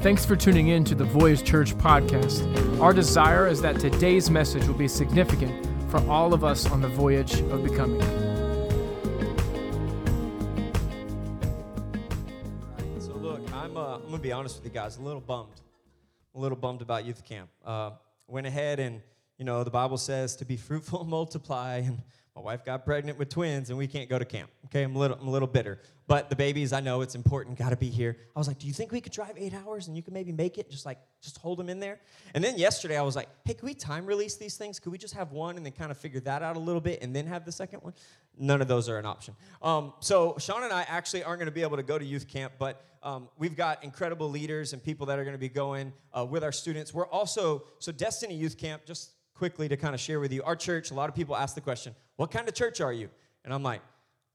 Thanks for tuning in to the Voyage Church podcast. Our desire is that today's message will be significant for all of us on the voyage of becoming. So look, I'm uh, I'm gonna be honest with you guys, a little bummed, a little bummed about youth camp. Uh, went ahead and you know the Bible says to be fruitful and multiply, and my wife got pregnant with twins, and we can't go to camp. Okay, I'm a little I'm a little bitter, but the babies, I know it's important, got to be here. I was like, do you think we could drive eight hours and you could maybe make it? Just like just hold them in there. And then yesterday I was like, hey, can we time release these things? Could we just have one and then kind of figure that out a little bit and then have the second one? None of those are an option. Um, so Shauna and I actually aren't to be able to go to youth camp, but um, we've got incredible leaders and people that are to be going uh, with our students. We're also so Destiny Youth Camp. Just quickly to kind of share with you, our church. A lot of people ask the question, "What kind of church are you?" And I'm like,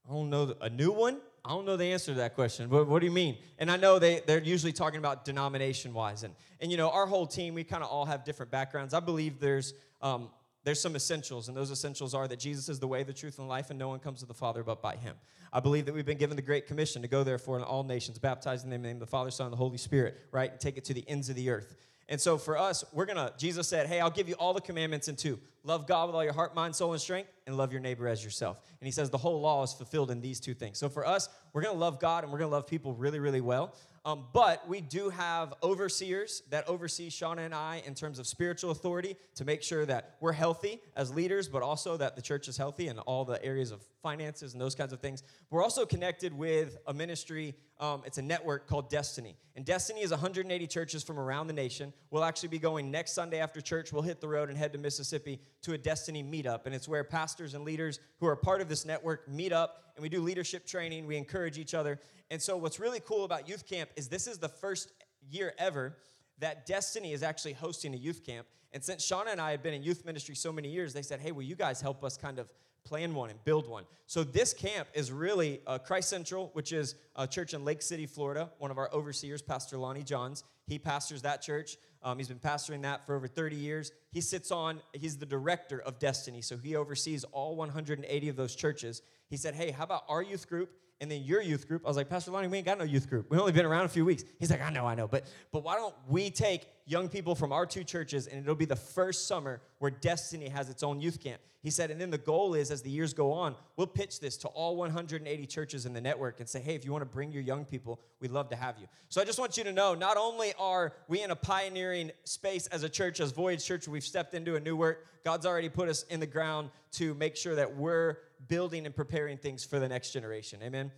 I don't know a new one. I don't know the answer to that question. What, what do you mean? And I know they, they're usually talking about denomination wise. And, and, you know, our whole team, we kind of all have different backgrounds. I believe there's, um, there's some essentials, and those essentials are that Jesus is the way, the truth, and life, and no one comes to the Father but by him. I believe that we've been given the Great Commission to go therefore in all nations, baptizing them in the name of the Father, Son, and the Holy Spirit, right? And take it to the ends of the earth. And so for us, we're gonna, Jesus said, Hey, I'll give you all the commandments in two. Love God with all your heart, mind, soul, and strength, and love your neighbor as yourself. And he says the whole law is fulfilled in these two things. So for us, we're gonna love God and we're gonna love people really, really well. Um, but we do have overseers that oversee Shauna and I in terms of spiritual authority to make sure that we're healthy as leaders, but also that the church is healthy in all the areas of finances and those kinds of things. We're also connected with a ministry, um, it's a network called Destiny. And Destiny is 180 churches from around the nation. We'll actually be going next Sunday after church. We'll hit the road and head to Mississippi to a Destiny meetup. And it's where pastors and leaders who are part of this network meet up and we do leadership training. We encourage each other. And so, what's really cool about youth camp is this is the first year ever that Destiny is actually hosting a youth camp. And since Shauna and I had been in youth ministry so many years, they said, hey, will you guys help us kind of plan one and build one? So this camp is really uh, Christ Central, which is a church in Lake City, Florida. One of our overseers, Pastor Lonnie Johns, he pastors that church. Um, he's been pastoring that for over 30 years. He sits on, he's the director of Destiny, so he oversees all 180 of those churches. He said, hey, how about our youth group and then your youth group. I was like, Pastor Lonnie, we ain't got no youth group. We've only been around a few weeks. He's like, I know, I know. But but why don't we take young people from our two churches and it'll be the first summer where Destiny has its own youth camp. He said, and then the goal is as the years go on, we'll pitch this to all 180 churches in the network and say, hey, if you want to bring your young people, we'd love to have you. So I just want you to know, not only are we in a pioneering space as a church, as Voyage Church, we've stepped into a new work. God's already put us in the ground to make sure that we're building and preparing things for the next generation. Amen.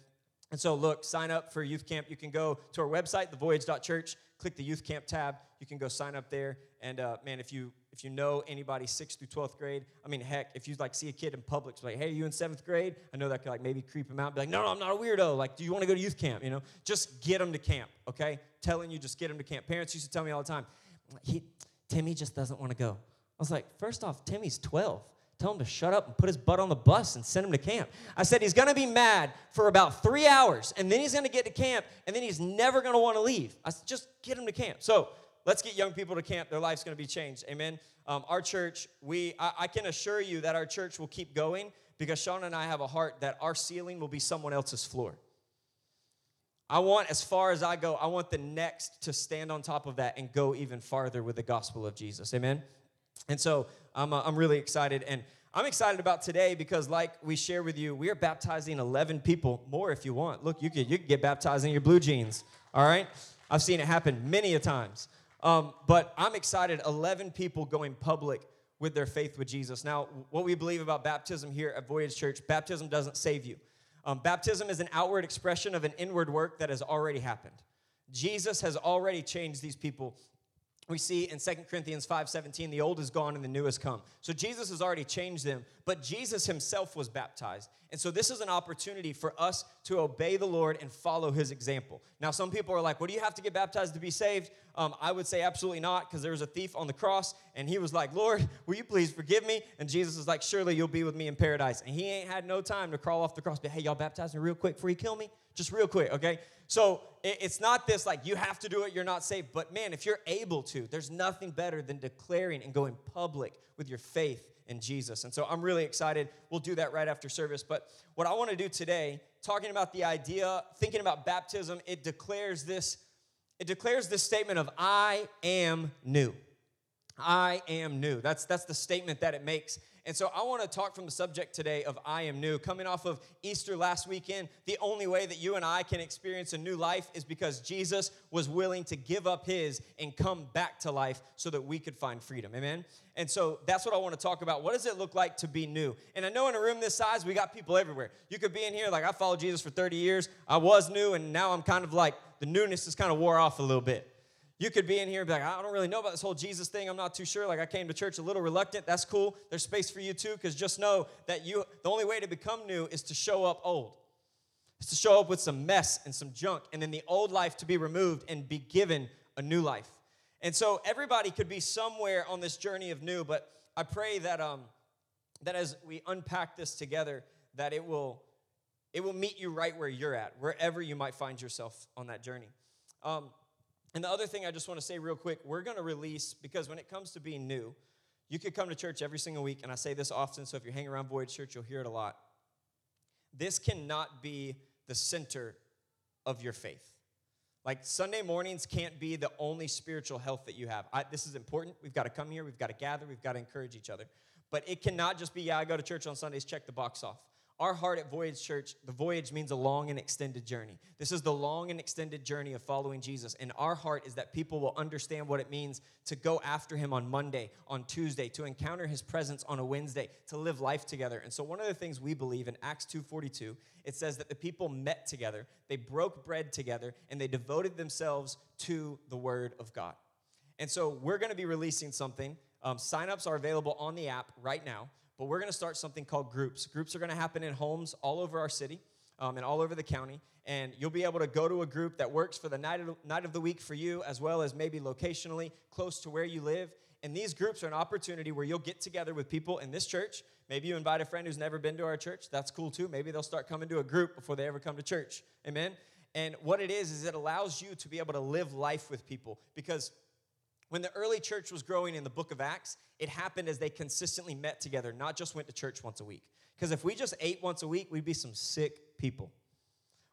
And so, look, sign up for youth camp. You can go to our website, thevoyage.church, click the youth camp tab. You can go sign up there. And uh, man, if you if you know anybody sixth through twelfth grade, I mean, heck, if you like see a kid in public, like, hey, you in seventh grade? I know that could like maybe creep him out. Be like, no, no, I'm not a weirdo. Like, do you want to go to youth camp? You know, just get them to camp. Okay, telling you, just get them to camp. Parents used to tell me all the time, he, Timmy just doesn't want to go. I was like, first off, Timmy's 12. Tell him to shut up and put his butt on the bus and send him to camp. I said he's gonna be mad for about three hours, and then he's gonna get to camp, and then he's never gonna wanna leave. I said, just get him to camp. So let's get young people to camp. Their life's gonna be changed. Amen. Um, our church, we I, I can assure you that our church will keep going because Shauna and I have a heart that our ceiling will be someone else's floor. I want, as far as I go, I want the next to stand on top of that and go even farther with the gospel of Jesus. Amen. And so I'm, uh, I'm really excited. And I'm excited about today because, like we share with you, we are baptizing 11 people, more if you want. Look, you could, you could get baptized in your blue jeans, all right? I've seen it happen many a times. Um, but I'm excited 11 people going public with their faith with Jesus. Now, what we believe about baptism here at Voyage Church, baptism doesn't save you. Um, baptism is an outward expression of an inward work that has already happened. Jesus has already changed these people we see in 2 Corinthians 5:17 the old is gone and the new has come. So Jesus has already changed them, but Jesus himself was baptized. And so this is an opportunity for us to obey the Lord and follow his example. Now some people are like, "Well, do you have to get baptized to be saved?" Um, I would say absolutely not because there was a thief on the cross and he was like, "Lord, will you please forgive me?" And Jesus is like, "Surely you'll be with me in paradise." And he ain't had no time to crawl off the cross, but hey, y'all baptize me real quick before you kill me? Just real quick, okay? So it's not this like you have to do it, you're not saved. But man, if you're able to, there's nothing better than declaring and going public with your faith in Jesus. And so I'm really excited. We'll do that right after service. But what I want to do today, talking about the idea, thinking about baptism, it declares this it declares this statement of I am new. I am new. That's, that's the statement that it makes. And so I want to talk from the subject today of I am new. Coming off of Easter last weekend, the only way that you and I can experience a new life is because Jesus was willing to give up his and come back to life so that we could find freedom. Amen? And so that's what I want to talk about. What does it look like to be new? And I know in a room this size, we got people everywhere. You could be in here like I followed Jesus for 30 years. I was new, and now I'm kind of like the newness has kind of wore off a little bit. You could be in here and be like, I don't really know about this whole Jesus thing. I'm not too sure. Like I came to church a little reluctant. That's cool. There's space for you too, because just know that you the only way to become new is to show up old. It's to show up with some mess and some junk, and then the old life to be removed and be given a new life. And so everybody could be somewhere on this journey of new, but I pray that um that as we unpack this together, that it will it will meet you right where you're at, wherever you might find yourself on that journey. Um, and the other thing I just want to say real quick we're going to release, because when it comes to being new, you could come to church every single week, and I say this often, so if you're hanging around Voyage Church, you'll hear it a lot. This cannot be the center of your faith. Like Sunday mornings can't be the only spiritual health that you have. I, this is important. We've got to come here, we've got to gather, we've got to encourage each other. But it cannot just be, yeah, I go to church on Sundays, check the box off. Our heart at Voyage Church, the voyage means a long and extended journey. This is the long and extended journey of following Jesus. And our heart is that people will understand what it means to go after him on Monday, on Tuesday, to encounter his presence on a Wednesday, to live life together. And so one of the things we believe in Acts 2:42, it says that the people met together, they broke bread together, and they devoted themselves to the word of God. And so we're going to be releasing something. Um, signups are available on the app right now. But we're going to start something called groups. Groups are going to happen in homes all over our city um, and all over the county. And you'll be able to go to a group that works for the night of, night of the week for you, as well as maybe locationally close to where you live. And these groups are an opportunity where you'll get together with people in this church. Maybe you invite a friend who's never been to our church. That's cool too. Maybe they'll start coming to a group before they ever come to church. Amen. And what it is, is it allows you to be able to live life with people because when the early church was growing in the book of Acts, it happened as they consistently met together, not just went to church once a week. Because if we just ate once a week, we'd be some sick people.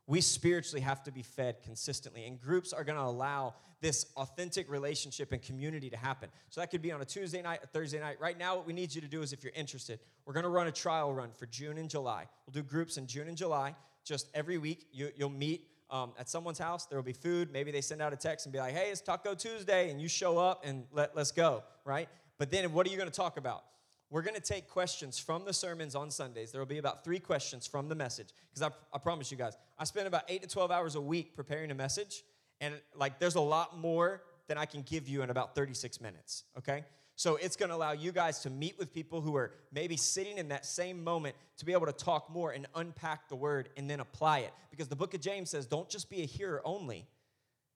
We spiritually have to be fed consistently, and groups are gonna allow this authentic relationship and community to happen. So that could be on a Tuesday night, a Thursday night. Right now, what we need you to do is if you're interested, we're gonna run a trial run for June and July. We'll do groups in June and July. Just every week, you, will meet um, at someone's house. There will be food. Maybe they send out a text and be like, hey, it's Taco Tuesday. And you show up and let, let's go, right? But then what are you going to talk about? We're going to take questions from the sermons on Sundays. There will be about three questions from the message. Because I, I promise you guys, I spend about eight to 12 hours a week preparing a message. And like, there's a lot more than I can give you in about 36 minutes, okay? So it's going to allow you guys to meet with people who are maybe sitting in that same moment to be able to talk more and unpack the word and then apply it. Because the book of James says, don't just be a hearer only.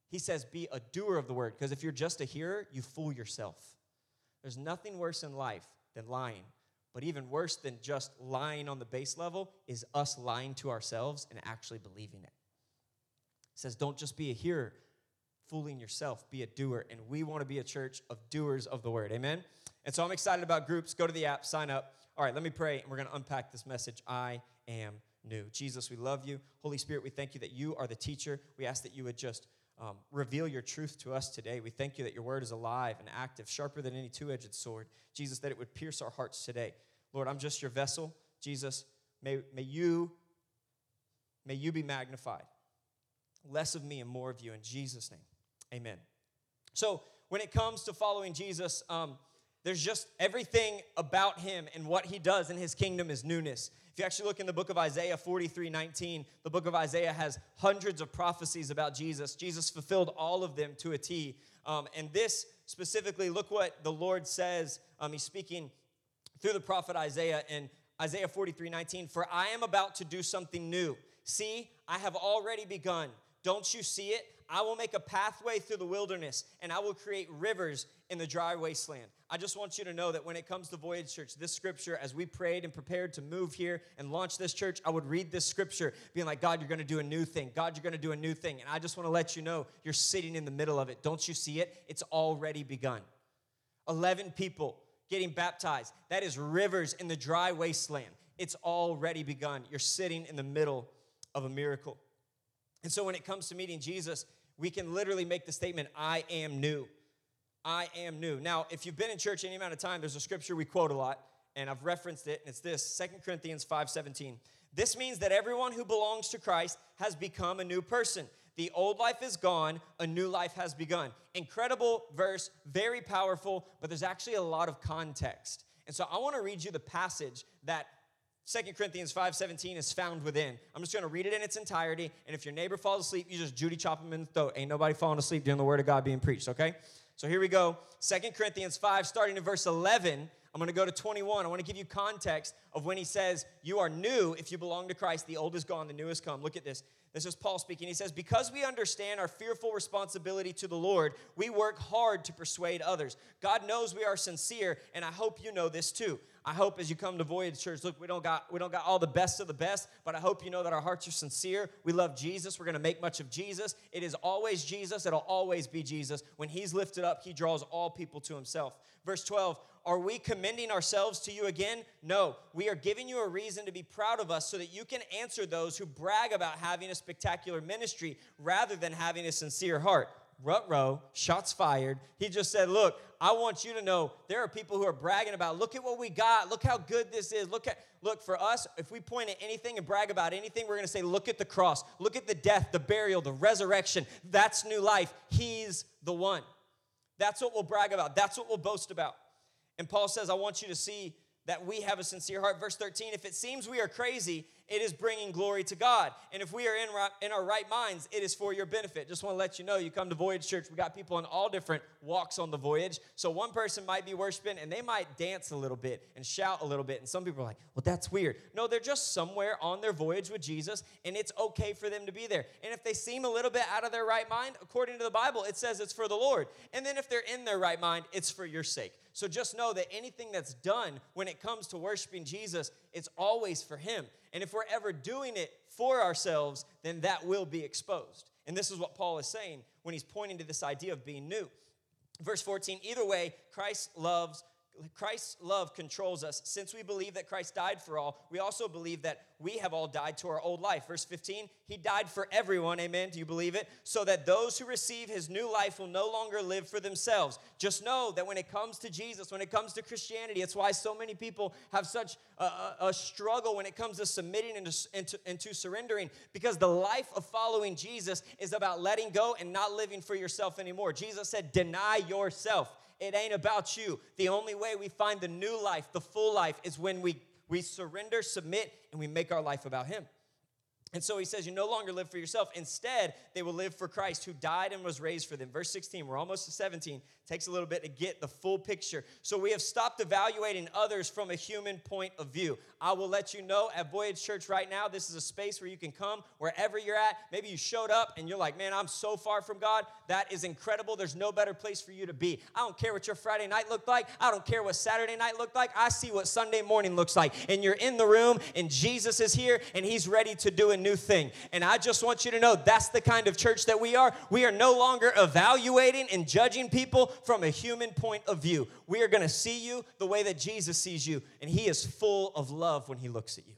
He says, be a doer of the word. Because if you're just a hearer, you fool yourself. There's nothing worse in life than lying. But even worse than just lying on the base level is us lying to ourselves and actually believing it. Says, don't just be a hearer, fooling yourself. Be a doer. And we want to be a church of doers of the word. Amen? And so I'm excited about groups. Go to the app, sign up. All right, let me pray, and we're going to unpack this message. I am new. Jesus, we love you. Holy Spirit, we thank you that you are the teacher. We ask that you would just um, reveal your truth to us today. We thank you that your word is alive and active, sharper than any two edged sword. Jesus, that it would pierce our hearts today. Lord, I'm just your vessel. Jesus, may, may you may you be magnified. Less of me and more of you in Jesus' name. Amen. So, when it comes to following Jesus, um, there's just everything about him and what he does in his kingdom is newness. If you actually look in the book of Isaiah 43 19, the book of Isaiah has hundreds of prophecies about Jesus. Jesus fulfilled all of them to a T. Um, and this specifically, look what the Lord says. Um, he's speaking through the prophet Isaiah in Isaiah 43 19. For I am about to do something new. See, I have already begun. Don't you see it? I will make a pathway through the wilderness and I will create rivers in the dry wasteland. I just want you to know that when it comes to Voyage Church, this scripture, as we prayed and prepared to move here and launch this church, I would read this scripture being like, God, you're going to do a new thing. God, you're going to do a new thing. And I just want to let you know you're sitting in the middle of it. Don't you see it? It's already begun. 11 people getting baptized. That is rivers in the dry wasteland. It's already begun. You're sitting in the middle of a miracle. And so when it comes to meeting Jesus, we can literally make the statement, I am new. I am new. Now, if you've been in church any amount of time, there's a scripture we quote a lot, and I've referenced it, and it's this Second Corinthians 5:17. This means that everyone who belongs to Christ has become a new person. The old life is gone, a new life has begun. Incredible verse, very powerful, but there's actually a lot of context. And so I want to read you the passage that 2 Corinthians 5:17 is found within. I'm just going to read it in its entirety, and if your neighbor falls asleep, you just Judy chop him in the throat. Ain't nobody falling asleep during the word of God being preached, okay? So here we go. 2 Corinthians 5 starting in verse 11, I'm going to go to 21. I want to give you context of when he says, "You are new if you belong to Christ. The old is gone, the new has come." Look at this. This is Paul speaking. He says, Because we understand our fearful responsibility to the Lord, we work hard to persuade others. God knows we are sincere, and I hope you know this too. I hope as you come to Voyage Church, look, we don't got we don't got all the best of the best, but I hope you know that our hearts are sincere. We love Jesus. We're going to make much of Jesus. It is always Jesus. It'll always be Jesus. When he's lifted up, he draws all people to himself. Verse 12, are we commending ourselves to you again? No. We are giving you a reason to be proud of us so that you can answer those who brag about having a spectacular ministry rather than having a sincere heart. Rut row, shots fired. He just said, Look, I want you to know there are people who are bragging about, look at what we got, look how good this is. Look at look for us, if we point at anything and brag about anything, we're gonna say, look at the cross, look at the death, the burial, the resurrection. That's new life. He's the one. That's what we'll brag about. That's what we'll boast about. And Paul says, I want you to see that we have a sincere heart. Verse 13, if it seems we are crazy, it is bringing glory to God. And if we are in, in our right minds, it is for your benefit. Just want to let you know, you come to Voyage Church, we got people in all different walks on the voyage. So one person might be worshiping and they might dance a little bit and shout a little bit. And some people are like, well, that's weird. No, they're just somewhere on their voyage with Jesus, and it's okay for them to be there. And if they seem a little bit out of their right mind, according to the Bible, it says it's for the Lord. And then if they're in their right mind, it's for your sake. So just know that anything that's done when it comes to worshiping Jesus, it's always for Him. And if we're ever doing it for ourselves, then that will be exposed. And this is what Paul is saying when he's pointing to this idea of being new. Verse 14, either way, Christ loves Christ's love controls us. Since we believe that Christ died for all, we also believe that we have all died to our old life. Verse 15, He died for everyone. Amen. Do you believe it? So that those who receive His new life will no longer live for themselves. Just know that when it comes to Jesus, when it comes to Christianity, it's why so many people have such a, a, a struggle when it comes to submitting and to, and, to, and to surrendering, because the life of following Jesus is about letting go and not living for yourself anymore. Jesus said, Deny yourself. It ain't about you. The only way we find the new life, the full life, is when we, we surrender, submit, and we make our life about Him. And so he says, You no longer live for yourself. Instead, they will live for Christ who died and was raised for them. Verse 16, we're almost to 17. Takes a little bit to get the full picture. So we have stopped evaluating others from a human point of view. I will let you know at Voyage Church right now, this is a space where you can come wherever you're at. Maybe you showed up and you're like, Man, I'm so far from God. That is incredible. There's no better place for you to be. I don't care what your Friday night looked like. I don't care what Saturday night looked like. I see what Sunday morning looks like. And you're in the room and Jesus is here and he's ready to do a new thing. And I just want you to know that's the kind of church that we are. We are no longer evaluating and judging people from a human point of view. We are going to see you the way that Jesus sees you, and he is full of love when he looks at you.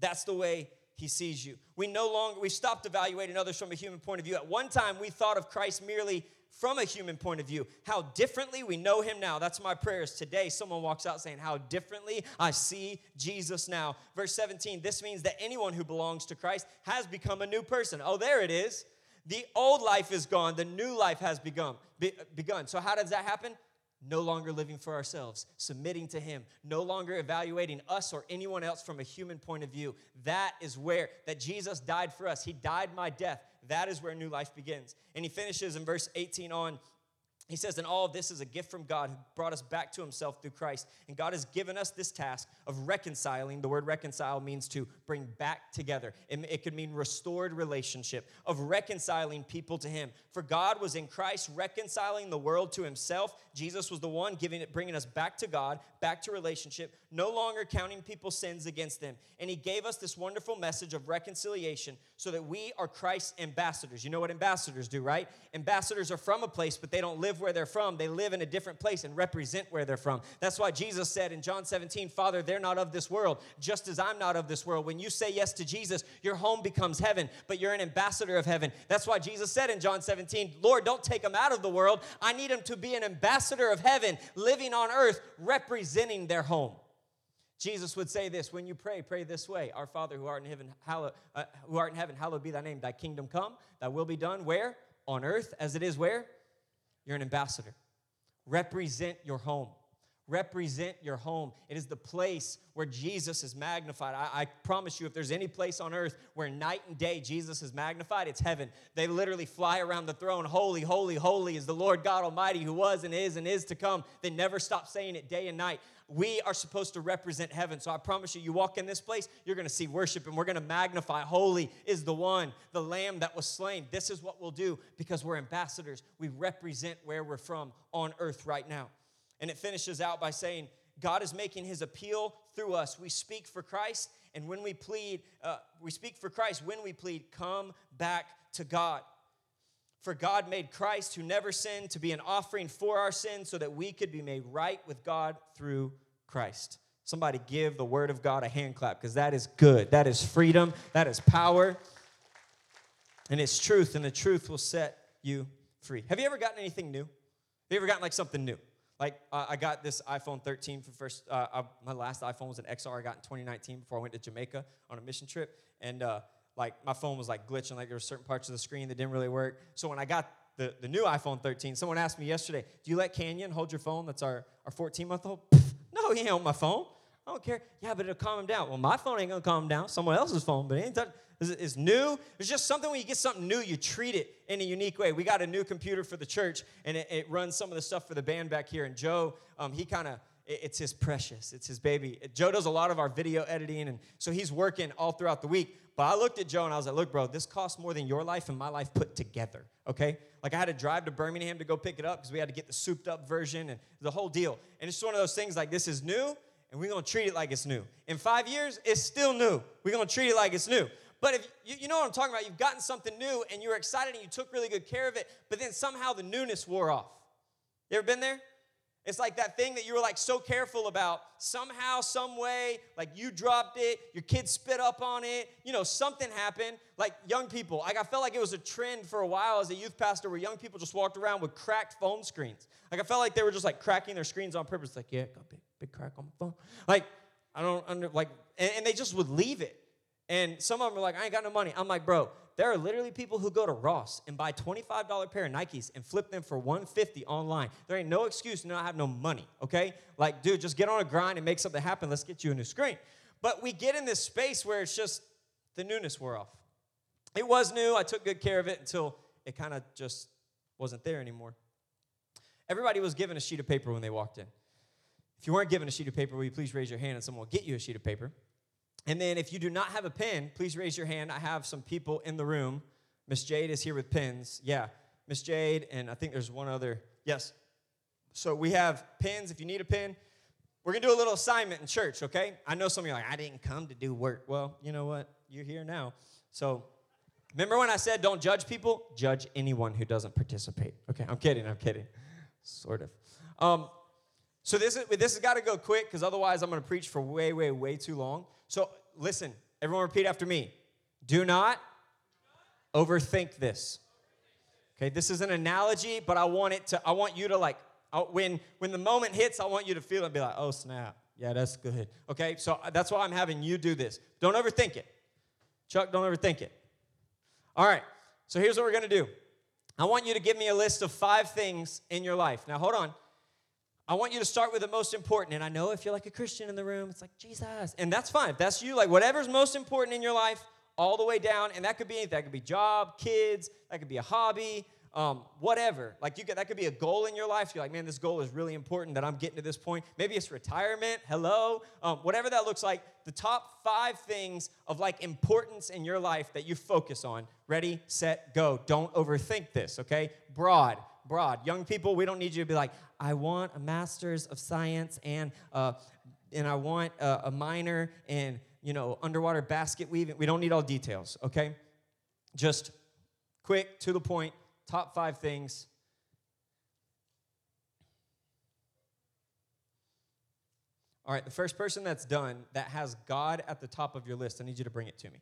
That's the way he sees you. We no longer we stopped evaluating others from a human point of view. At one time we thought of Christ merely from a human point of view. How differently we know him now. That's my prayers today. Someone walks out saying, How differently I see Jesus now. Verse 17, this means that anyone who belongs to Christ has become a new person. Oh, there it is. The old life is gone, the new life has begun. Be, begun. So, how does that happen? No longer living for ourselves, submitting to Him, no longer evaluating us or anyone else from a human point of view. That is where that Jesus died for us. He died my death. That is where new life begins. And he finishes in verse 18 on he says, and all of this is a gift from God who brought us back to himself through Christ. And God has given us this task of reconciling. The word reconcile means to bring back together. It, could mean restored relationship, of reconciling people to him. For God was in Christ reconciling the world to himself. Jesus was the one giving it, bringing us back to God, back to relationship, no longer counting people's sins against them. And he gave us this wonderful message of reconciliation so that we are Christ's ambassadors. You know what ambassadors do, right? Ambassadors are from a place, but they don't live live where they're from. They live in a different place and represent where they're from. That's why Jesus said in John 17, Father, they're not of this world, just as I'm not of this world. When you say yes to Jesus, your home becomes heaven, but you're an ambassador of heaven. That's why Jesus said in John 17, Lord, don't take them out of the world. I need them to be an ambassador of heaven, living on earth, representing their home. Jesus would say this when you pray, pray this way Our Father who art in heaven, hallowed, uh, who art in heaven, hallowed be thy name. Thy kingdom come, thy will be done. Where? On earth as it is where? You're an ambassador. Represent your home. Represent your home. It is the place where Jesus is magnified. I, I, promise you, if there's any place on earth where night and day Jesus is magnified, it's heaven. They literally fly around the throne. Holy, holy, holy is the Lord God Almighty who was and is and is to come. They never stop saying it day and night. We are supposed to represent heaven. So I promise you, you walk in this place, you're going to see worship and we're going to magnify. Holy is the one, the lamb that was slain. This is what we'll do because we're ambassadors. We represent where we're from on earth right now. And it finishes out by saying, God is making his appeal through us. We speak for Christ, and when we plead, uh, we speak for Christ when we plead, come back to God. For God made Christ, who never sinned, to be an offering for our sins so that we could be made right with God through Christ. Somebody give the word of God a hand clap because that is good. That is freedom. That is power. And it's truth, and the truth will set you free. Have you ever gotten anything new? Have you ever gotten like something new? Like uh, I got this iPhone 13 for first. Uh, I, my last iPhone was an XR I got in 2019 before I went to Jamaica on a mission trip, and uh, like my phone was like glitching. Like there were certain parts of the screen that didn't really work. So when I got the, the new iPhone 13, someone asked me yesterday, "Do you let Canyon hold your phone? That's our our 14 month old." He ain't on my phone. I don't care. Yeah, but it'll calm him down. Well, my phone ain't gonna calm him down. Someone else's phone, but it ain't. It's new. It's just something when you get something new, you treat it in a unique way. We got a new computer for the church, and it, it runs some of the stuff for the band back here. And Joe, um, he kind of it's his precious. It's his baby. Joe does a lot of our video editing, and so he's working all throughout the week. But I looked at Joe and I was like, look, bro, this costs more than your life and my life put together, okay? Like I had to drive to Birmingham to go pick it up because we had to get the souped up version and the whole deal. And it's one of those things like this is new, and we're gonna treat it like it's new. In five years, it's still new. We're gonna treat it like it's new. But if you, you know what I'm talking about, you've gotten something new and you were excited and you took really good care of it, but then somehow the newness wore off. You ever been there? It's like that thing that you were like so careful about. Somehow, some way, like you dropped it, your kids spit up on it, you know, something happened. Like young people, like I felt like it was a trend for a while as a youth pastor where young people just walked around with cracked phone screens. Like I felt like they were just like cracking their screens on purpose. Like, yeah, got big, big crack on my phone. Like, I don't under like, and, and they just would leave it. And some of them are like, I ain't got no money. I'm like, bro, there are literally people who go to Ross and buy $25 pair of Nikes and flip them for 150 online. There ain't no excuse to not have no money, okay? Like, dude, just get on a grind and make something happen. Let's get you a new screen. But we get in this space where it's just the newness wore off. It was new. I took good care of it until it kind of just wasn't there anymore. Everybody was given a sheet of paper when they walked in. If you weren't given a sheet of paper, will you please raise your hand and someone will get you a sheet of paper? And then if you do not have a pen, please raise your hand. I have some people in the room. Miss Jade is here with pens. Yeah, Miss Jade, and I think there's one other. Yes. So we have pens. If you need a pen, we're gonna do a little assignment in church, okay? I know some of you are like, I didn't come to do work. Well, you know what? You're here now. So remember when I said don't judge people? Judge anyone who doesn't participate. Okay, I'm kidding, I'm kidding. Sort of. Um, so this is this has got to go quick because otherwise I'm going to preach for way, way, way too long. So listen, everyone repeat after me. Do not overthink this. Okay, this is an analogy, but I want it to, I want you to like, when when the moment hits, I want you to feel it and be like, oh snap, yeah, that's good. Okay, so uh, that's why I'm having you do this. Don't overthink it. Chuck, don't overthink it. All right, so here's what we're gonna do. I want you to give me a list of five things in your life. Now, hold on. I want you to start with the most important. And I know if you're like a Christian in the room, it's like Jesus. And that's fine. That's you, like whatever's most important in your life, all the way down. And that could be anything. That could be job, kids, that could be a hobby, um, whatever. Like you could, that could be a goal in your life. You're like, man, this goal is really important that I'm getting to this point. Maybe it's retirement. Hello, um, whatever that looks like. The top five things of like importance in your life that you focus on. Ready, set, go. Don't overthink this. Okay, broad broad. Young people, we don't need you to be like, I want a master's of science and uh, and I want a, a minor in you know underwater basket weaving. We don't need all details, okay? Just quick to the point. Top five things. All right, the first person that's done that has God at the top of your list, I need you to bring it to me.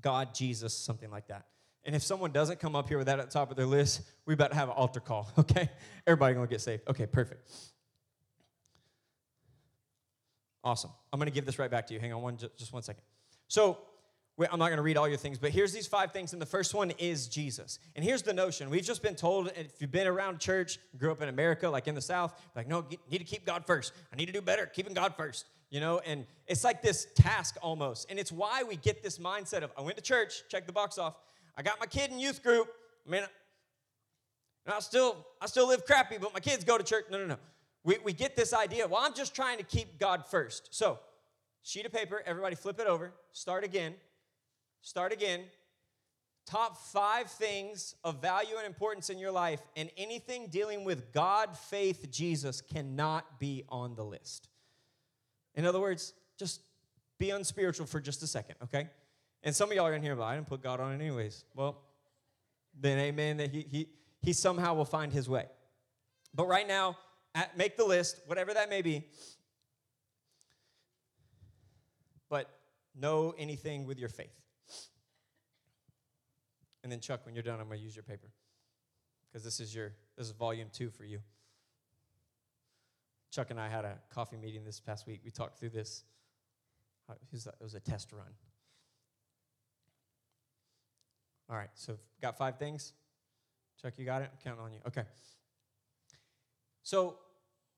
God, Jesus, something like that. And if someone doesn't come up here with that at the top of their list, we about to have an altar call, okay? Everybody gonna get saved. Okay, perfect. Awesome. I'm gonna give this right back to you. Hang on one, just one second. So, I'm not going to read all your things, but here's these five things, and the first one is Jesus. And here's the notion: we've just been told, if you've been around church, grew up in America, like in the South, like no, need to keep God first. I need to do better, keeping God first. You know, and it's like this task almost, and it's why we get this mindset of I went to church, check the box off. I got my kid in youth group. I mean, I still I still live crappy, but my kids go to church. No, no, no. We we get this idea. Well, I'm just trying to keep God first. So, sheet of paper, everybody flip it over, start again Start again. Top five things of value and importance in your life, and anything dealing with God, faith, Jesus cannot be on the list. In other words, just be unspiritual for just a second, okay? And some of y'all are in here, but I didn't put God on it anyways. Well, then amen that he, he, he somehow will find his way. But right now, at, make the list, whatever that may be. But know anything with your faith. And then Chuck, when you're done, I'm going to use your paper because this is your this is volume two for you. Chuck and I had a coffee meeting this past week. We talked through this. It was a test run. All right, so got five things. Chuck, you got it? I'm counting on you. Okay. So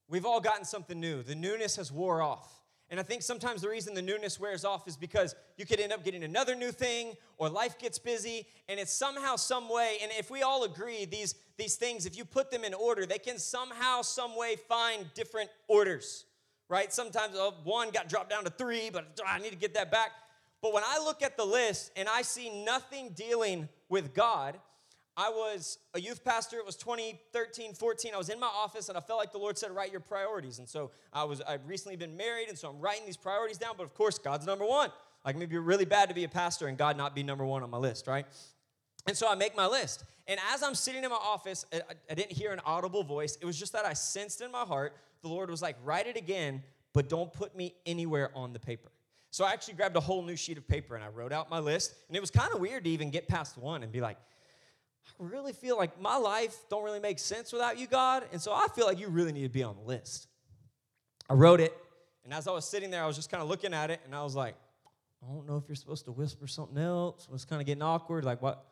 we've all gotten something new. The newness has wore off. And I think sometimes the reason the newness wears off is because you could end up getting another new thing or life gets busy and it's somehow, some way, and if we all agree, these, these things, if you put them in order, they can somehow, some way find different orders, right? Sometimes oh, one got dropped down to three, but I need to get that back. But when I look at the list and I see nothing dealing with God, I was a youth pastor. It was 2013, 14. I was in my office and I felt like the Lord said, write your priorities. And so I was, I've recently been married, and so I'm writing these priorities down. But of course, God's number one. Like maybe really bad to be a pastor and God not be number one on my list, right? And so I make my list. And as I'm sitting in my office, I didn't hear an audible voice. It was just that I sensed in my heart, the Lord was like, write it again, but don't put me anywhere on the paper. So I actually grabbed a whole new sheet of paper and I wrote out my list. And it was kind of weird to even get past one and be like, I really feel like my life don't really make sense without you, God. And so I feel like you really need to be on the list. I wrote it, and as I was sitting there, I was just kind of looking at it, and I was like, I don't know if you're supposed to whisper something else. It was kind of getting awkward, like what?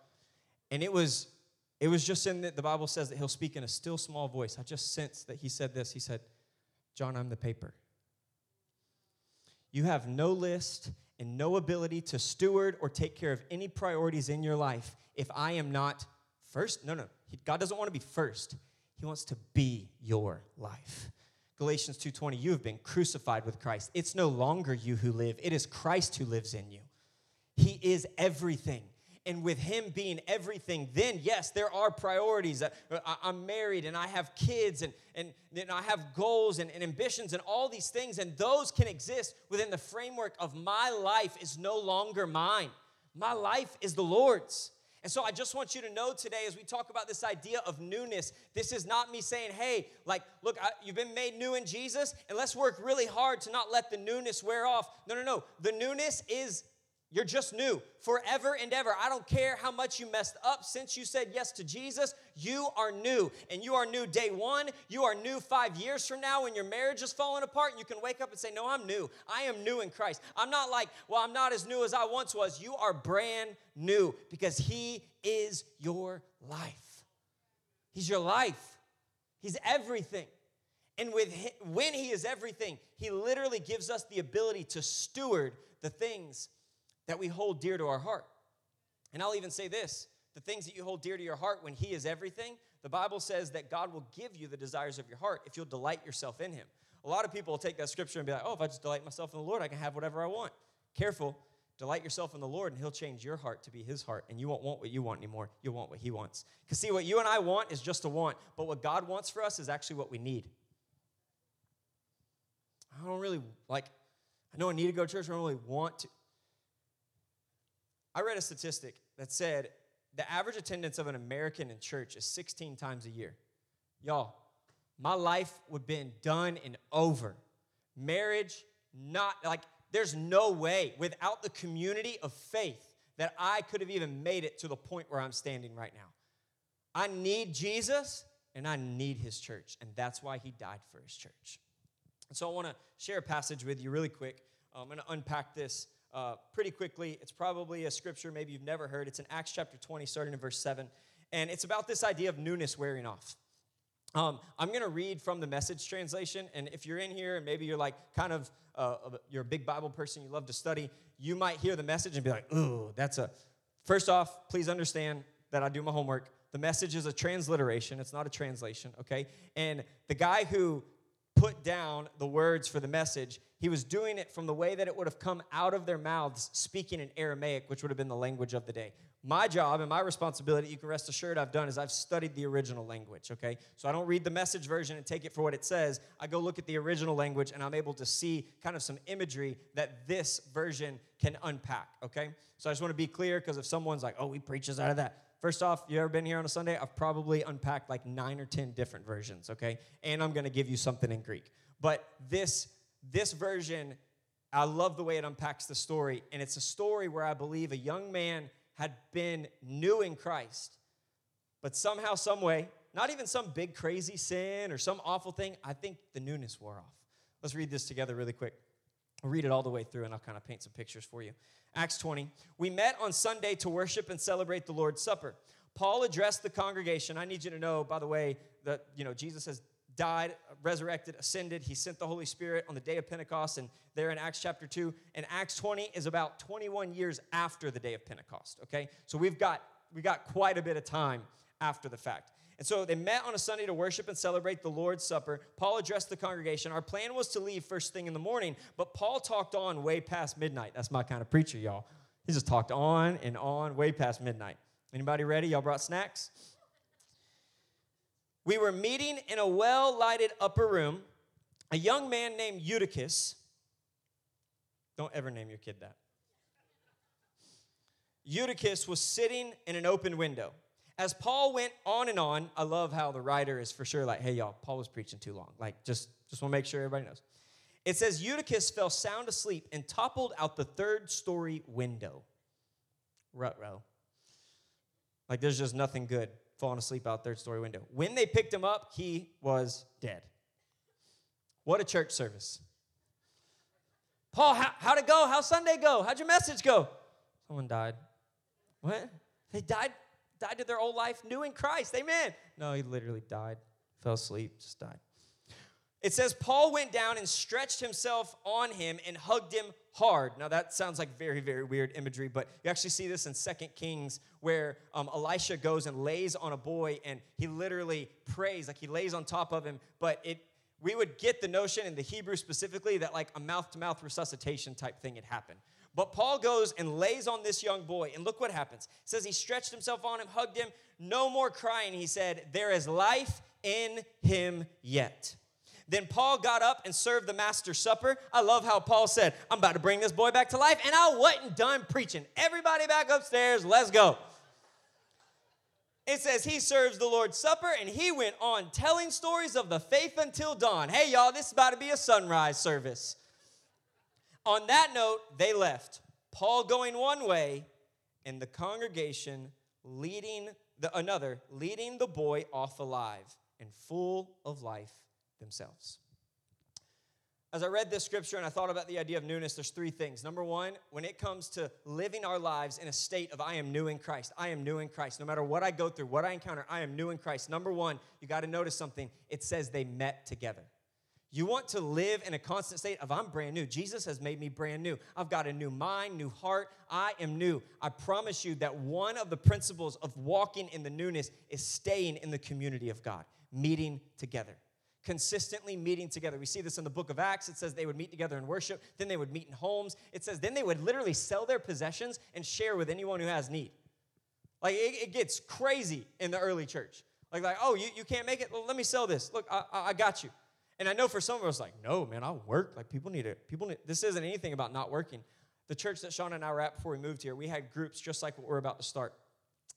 And it was, it was just in that the Bible says that he'll speak in a still small voice. I just sensed that he said this. He said, John, I'm the paper. You have no list and no ability to steward or take care of any priorities in your life if I am not First? No, no. God doesn't want to be first. He wants to be your life. Galatians 2:20 You have been crucified with Christ. It's no longer you who live, it is Christ who lives in you. He is everything. And with him being everything, then yes, there are priorities. Uh, I'm married and I have kids and, and, and I have goals and, and ambitions and all these things, and those can exist within the framework of my life is no longer mine. My life is the Lord's. And so I just want you to know today, as we talk about this idea of newness, this is not me saying, hey, like, look, I, you've been made new in Jesus, and let's work really hard to not let the newness wear off. No, no, no. The newness is you're just new forever and ever. I don't care how much you messed up since you said yes to Jesus. You are new. And you are new day one. You are new five years from now when your marriage is falling apart. And you can wake up and say, No, I'm new. I am new in Christ. I'm not like, Well, I'm not as new as I once was. You are brand new because He is your life. He's your life, He's everything. And with him, when He is everything, He literally gives us the ability to steward the things that we hold dear to our heart. And I'll even say this the things that you hold dear to your heart when He is everything, the Bible says that God will give you the desires of your heart if you'll delight yourself in Him. A lot of people will take that scripture and be like, oh, if I just delight myself in the Lord, I can have whatever I want. Careful. Delight yourself in the Lord, and He'll change your heart to be His heart, and you won't want what you want anymore. You'll want what He wants. Because, see, what you and I want is just a want, but what God wants for us is actually what we need. I don't really like, I know I need to go to church, I don't really want to. I read a statistic that said the average attendance of an American in church is 16 times a year. Y'all, my life would have been done and over marriage, not like there's no way without the community of faith that I could have even made it to the point where I'm standing right now. I need Jesus and I need his church, and that's why he died for his church. so I want to share a passage with you really quick. I'm going to unpack this uh, pretty quickly. It's probably a scripture maybe you've never heard. It's in Acts chapter 20, starting in verse 7. And it's about this idea of newness wearing off. Um, I'm going to read from the message translation. And if you're in here and maybe you're like kind of, uh, you're a big Bible person, you love to study, you might hear the message and be like, ooh, that's a. First off, please understand that I do my homework. The message is a transliteration, it's not a translation, okay? And the guy who put down the words for the message, he was doing it from the way that it would have come out of their mouths, speaking in Aramaic, which would have been the language of the day. My job and my responsibility, you can rest assured I've done, is I've studied the original language, okay? So I don't read the message version and take it for what it says. I go look at the original language and I'm able to see kind of some imagery that this version can unpack, okay? So I just want to be clear because if someone's like, oh, he preaches out of that, First off, you ever been here on a Sunday? I've probably unpacked like nine or 10 different versions, okay? And I'm gonna give you something in Greek. But this, this version, I love the way it unpacks the story. And it's a story where I believe a young man had been new in Christ, but somehow, some way, not even some big crazy sin or some awful thing, I think the newness wore off. Let's read this together really quick. Read it all the way through and I'll kind of paint some pictures for you. Acts 20. We met on Sunday to worship and celebrate the Lord's Supper. Paul addressed the congregation. I need you to know, by the way, that you know Jesus has died, resurrected, ascended. He sent the Holy Spirit on the day of Pentecost, and there in Acts chapter 2. And Acts 20 is about 21 years after the day of Pentecost. Okay? So we've got we got quite a bit of time after the fact. And so they met on a Sunday to worship and celebrate the Lord's Supper. Paul addressed the congregation. Our plan was to leave first thing in the morning, but Paul talked on way past midnight. That's my kind of preacher, y'all. He just talked on and on way past midnight. Anybody ready? Y'all brought snacks? We were meeting in a well lighted upper room. A young man named Eutychus, don't ever name your kid that. Eutychus was sitting in an open window. As Paul went on and on, I love how the writer is for sure like, hey, y'all, Paul was preaching too long. Like, just, just want to make sure everybody knows. It says Eutychus fell sound asleep and toppled out the third story window. Rut row. Like, there's just nothing good falling asleep out third story window. When they picked him up, he was dead. What a church service. Paul, how, how'd it go? How'd Sunday go? How'd your message go? Someone died. What? They died died to their old life new in Christ. Amen. No, he literally died, fell asleep, just died. It says Paul went down and stretched himself on him and hugged him hard. Now that sounds like very, very weird imagery, but you actually see this in Second Kings where um, Elisha goes and lays on a boy and he literally prays, like he lays on top of him, but it we would get the notion in the Hebrew specifically that like a mouth-to-mouth resuscitation type thing had happened. But Paul goes and lays on this young boy, and look what happens. It says he stretched himself on him, hugged him, no more crying. He said, There is life in him yet. Then Paul got up and served the master's supper. I love how Paul said, I'm about to bring this boy back to life, and I wasn't done preaching. Everybody back upstairs, let's go. It says he serves the Lord's Supper and he went on telling stories of the faith until dawn. Hey, y'all, this is about to be a sunrise service. On that note, they left. Paul going one way and the congregation leading the, another, leading the boy off alive and full of life themselves. As I read this scripture and I thought about the idea of newness, there's three things. Number one, when it comes to living our lives in a state of I am new in Christ, I am new in Christ. No matter what I go through, what I encounter, I am new in Christ. Number one, you got to notice something. It says they met together. You want to live in a constant state of I'm brand new. Jesus has made me brand new. I've got a new mind, new heart. I am new. I promise you that one of the principles of walking in the newness is staying in the community of God, meeting together. Consistently meeting together. We see this in the book of Acts. It says they would meet together in worship, then they would meet in homes. It says then they would literally sell their possessions and share with anyone who has need. Like it, it gets crazy in the early church. Like, like oh, you, you can't make it? Well, let me sell this. Look, I, I got you. And I know for some of us, like, no, man, I'll work. Like, people need it. People need, this isn't anything about not working. The church that Shauna and I were at before we moved here, we had groups just like what we're about to start.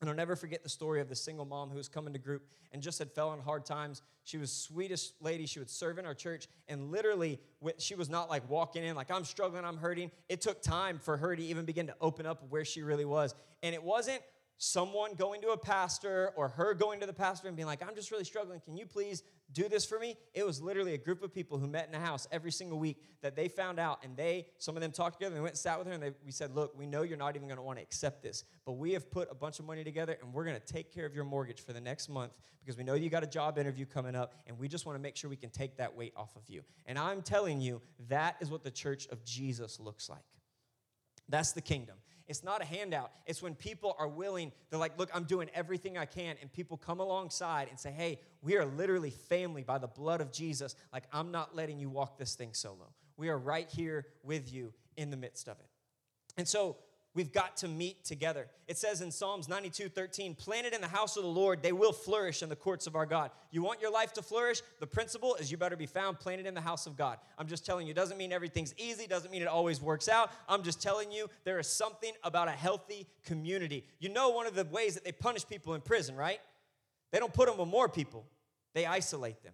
And I'll never forget the story of the single mom who was coming to group and just had fell on hard times. She was sweetest lady. She would serve in our church, and literally, she was not like walking in like I'm struggling, I'm hurting. It took time for her to even begin to open up where she really was, and it wasn't someone going to a pastor or her going to the pastor and being like, I'm just really struggling. Can you please do this for me? It was literally a group of people who met in a house every single week that they found out and they, some of them talked together and they went and sat with her and they, we said, Look, we know you're not even going to want to accept this, but we have put a bunch of money together and we're going to take care of your mortgage for the next month because we know you got a job interview coming up and we just want to make sure we can take that weight off of you. And I'm telling you, that is what the church of Jesus looks like. That's the kingdom. It's not a handout. It's when people are willing, they're like, look, I'm doing everything I can. And people come alongside and say, hey, we are literally family by the blood of Jesus. Like, I'm not letting you walk this thing solo. We are right here with you in the midst of it. And so We've got to meet together. It says in Psalms 92 13, planted in the house of the Lord, they will flourish in the courts of our God. You want your life to flourish? The principle is you better be found planted in the house of God. I'm just telling you, it doesn't mean everything's easy, doesn't mean it always works out. I'm just telling you, there is something about a healthy community. You know, one of the ways that they punish people in prison, right? They don't put them with more people, they isolate them.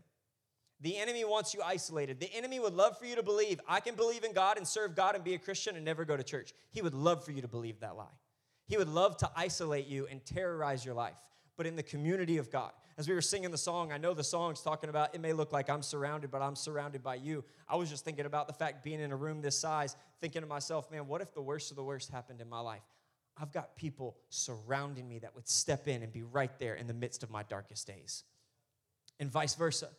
The enemy wants you isolated. The enemy would love for you to believe, I can believe in God and serve God and be a Christian and never go to church. He would love for you to believe that lie. He would love to isolate you and terrorize your life. But in the community of God, as we were singing the song, I know the song's talking about it may look like I'm surrounded, but I'm surrounded by you. I was just thinking about the fact being in a room this size, thinking to myself, man, what if the worst of the worst happened in my life? I've got people surrounding me that would step in and be right there in the midst of my darkest days. And vice versa.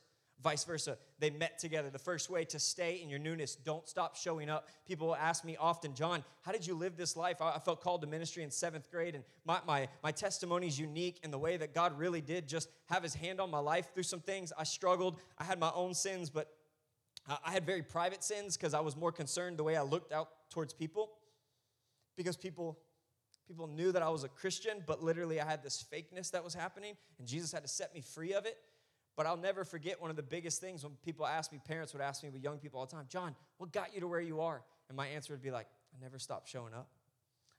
Vice versa, they met together. The first way to stay in your newness, don't stop showing up. People ask me often, John, how did you live this life? I felt called to ministry in seventh grade, and my, my, my testimony is unique in the way that God really did just have his hand on my life through some things. I struggled, I had my own sins, but I had very private sins because I was more concerned the way I looked out towards people. Because people people knew that I was a Christian, but literally I had this fakeness that was happening, and Jesus had to set me free of it. But I'll never forget one of the biggest things when people ask me, parents would ask me with young people all the time, John, what got you to where you are? And my answer would be like, I never stopped showing up.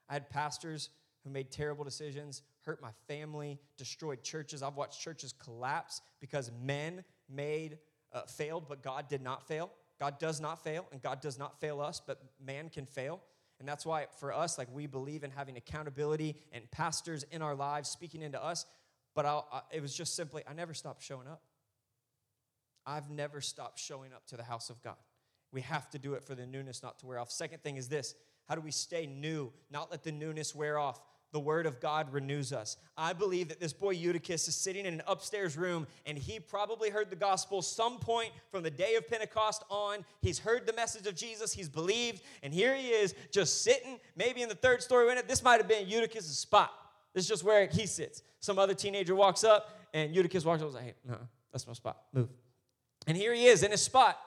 I had pastors who made terrible decisions, hurt my family, destroyed churches. I've watched churches collapse because men made uh, failed, but God did not fail. God does not fail, and God does not fail us, but man can fail. And that's why for us, like we believe in having accountability and pastors in our lives speaking into us but I, it was just simply, I never stopped showing up. I've never stopped showing up to the house of God. We have to do it for the newness not to wear off. Second thing is this how do we stay new, not let the newness wear off? The word of God renews us. I believe that this boy Eutychus is sitting in an upstairs room and he probably heard the gospel some point from the day of Pentecost on. He's heard the message of Jesus, he's believed, and here he is just sitting, maybe in the third story window. This might have been Eutychus' spot. This is just where he sits. Some other teenager walks up, and Eutychus walks up and like, hey, no, that's my spot. Move. And here he is in his spot.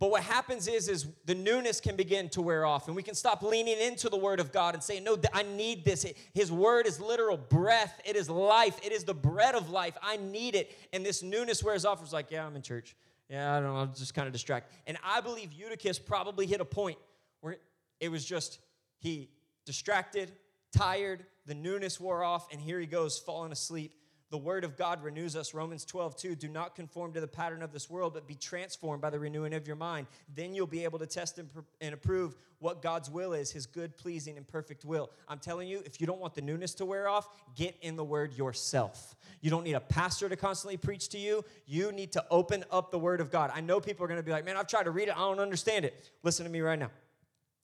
But what happens is, is the newness can begin to wear off, and we can stop leaning into the Word of God and say, "No, I need this." His Word is literal breath. It is life. It is the bread of life. I need it. And this newness wears off. It's like, yeah, I'm in church. Yeah, I don't know. I'm just kind of distracted. And I believe Eutychus probably hit a point where it was just he distracted, tired, the newness wore off, and here he goes, falling asleep. The word of God renews us. Romans 12, 2. Do not conform to the pattern of this world, but be transformed by the renewing of your mind. Then you'll be able to test and, and approve what God's will is, his good, pleasing, and perfect will. I'm telling you, if you don't want the newness to wear off, get in the word yourself. You don't need a pastor to constantly preach to you. You need to open up the word of God. I know people are going to be like, man, I've tried to read it, I don't understand it. Listen to me right now.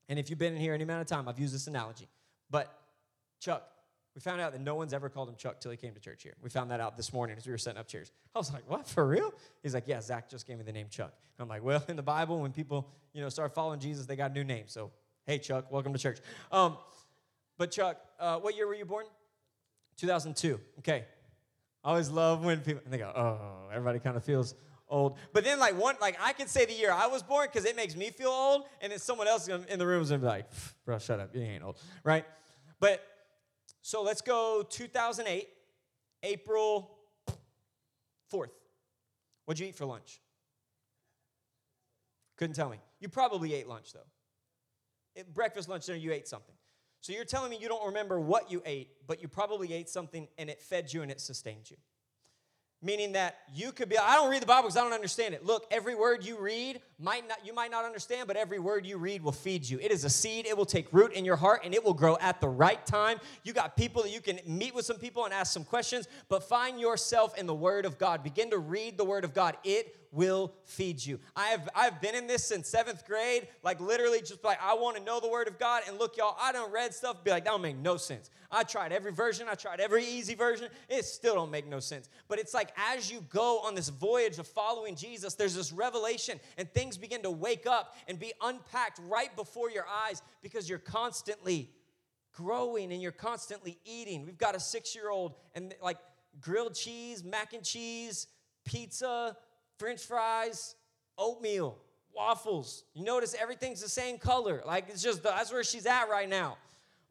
And if you've been in here any amount of time, I've used this analogy. But Chuck, we found out that no one's ever called him Chuck till he came to church here. We found that out this morning as we were setting up chairs. I was like, what, for real? He's like, yeah, Zach just gave me the name Chuck. I'm like, well, in the Bible, when people, you know, start following Jesus, they got a new name. So, hey, Chuck, welcome to church. Um, but Chuck, uh, what year were you born? 2002. Okay. I always love when people, and they go, oh, everybody kind of feels old. But then, like, one, like, I can say the year I was born because it makes me feel old, and then someone else in the room is to be like, bro, shut up, you ain't old, right? But so let's go 2008, April 4th. What'd you eat for lunch? Couldn't tell me. You probably ate lunch though. It, breakfast, lunch, dinner, you ate something. So you're telling me you don't remember what you ate, but you probably ate something and it fed you and it sustained you meaning that you could be i don't read the bible because i don't understand it look every word you read might not you might not understand but every word you read will feed you it is a seed it will take root in your heart and it will grow at the right time you got people that you can meet with some people and ask some questions but find yourself in the word of god begin to read the word of god it will feed you. I have I've been in this since seventh grade, like literally just like I want to know the word of God. And look, y'all, I don't read stuff, be like, that don't make no sense. I tried every version, I tried every easy version, it still don't make no sense. But it's like as you go on this voyage of following Jesus, there's this revelation, and things begin to wake up and be unpacked right before your eyes because you're constantly growing and you're constantly eating. We've got a six-year-old and like grilled cheese, mac and cheese, pizza, french fries, oatmeal, waffles. You notice everything's the same color. Like it's just that's where she's at right now.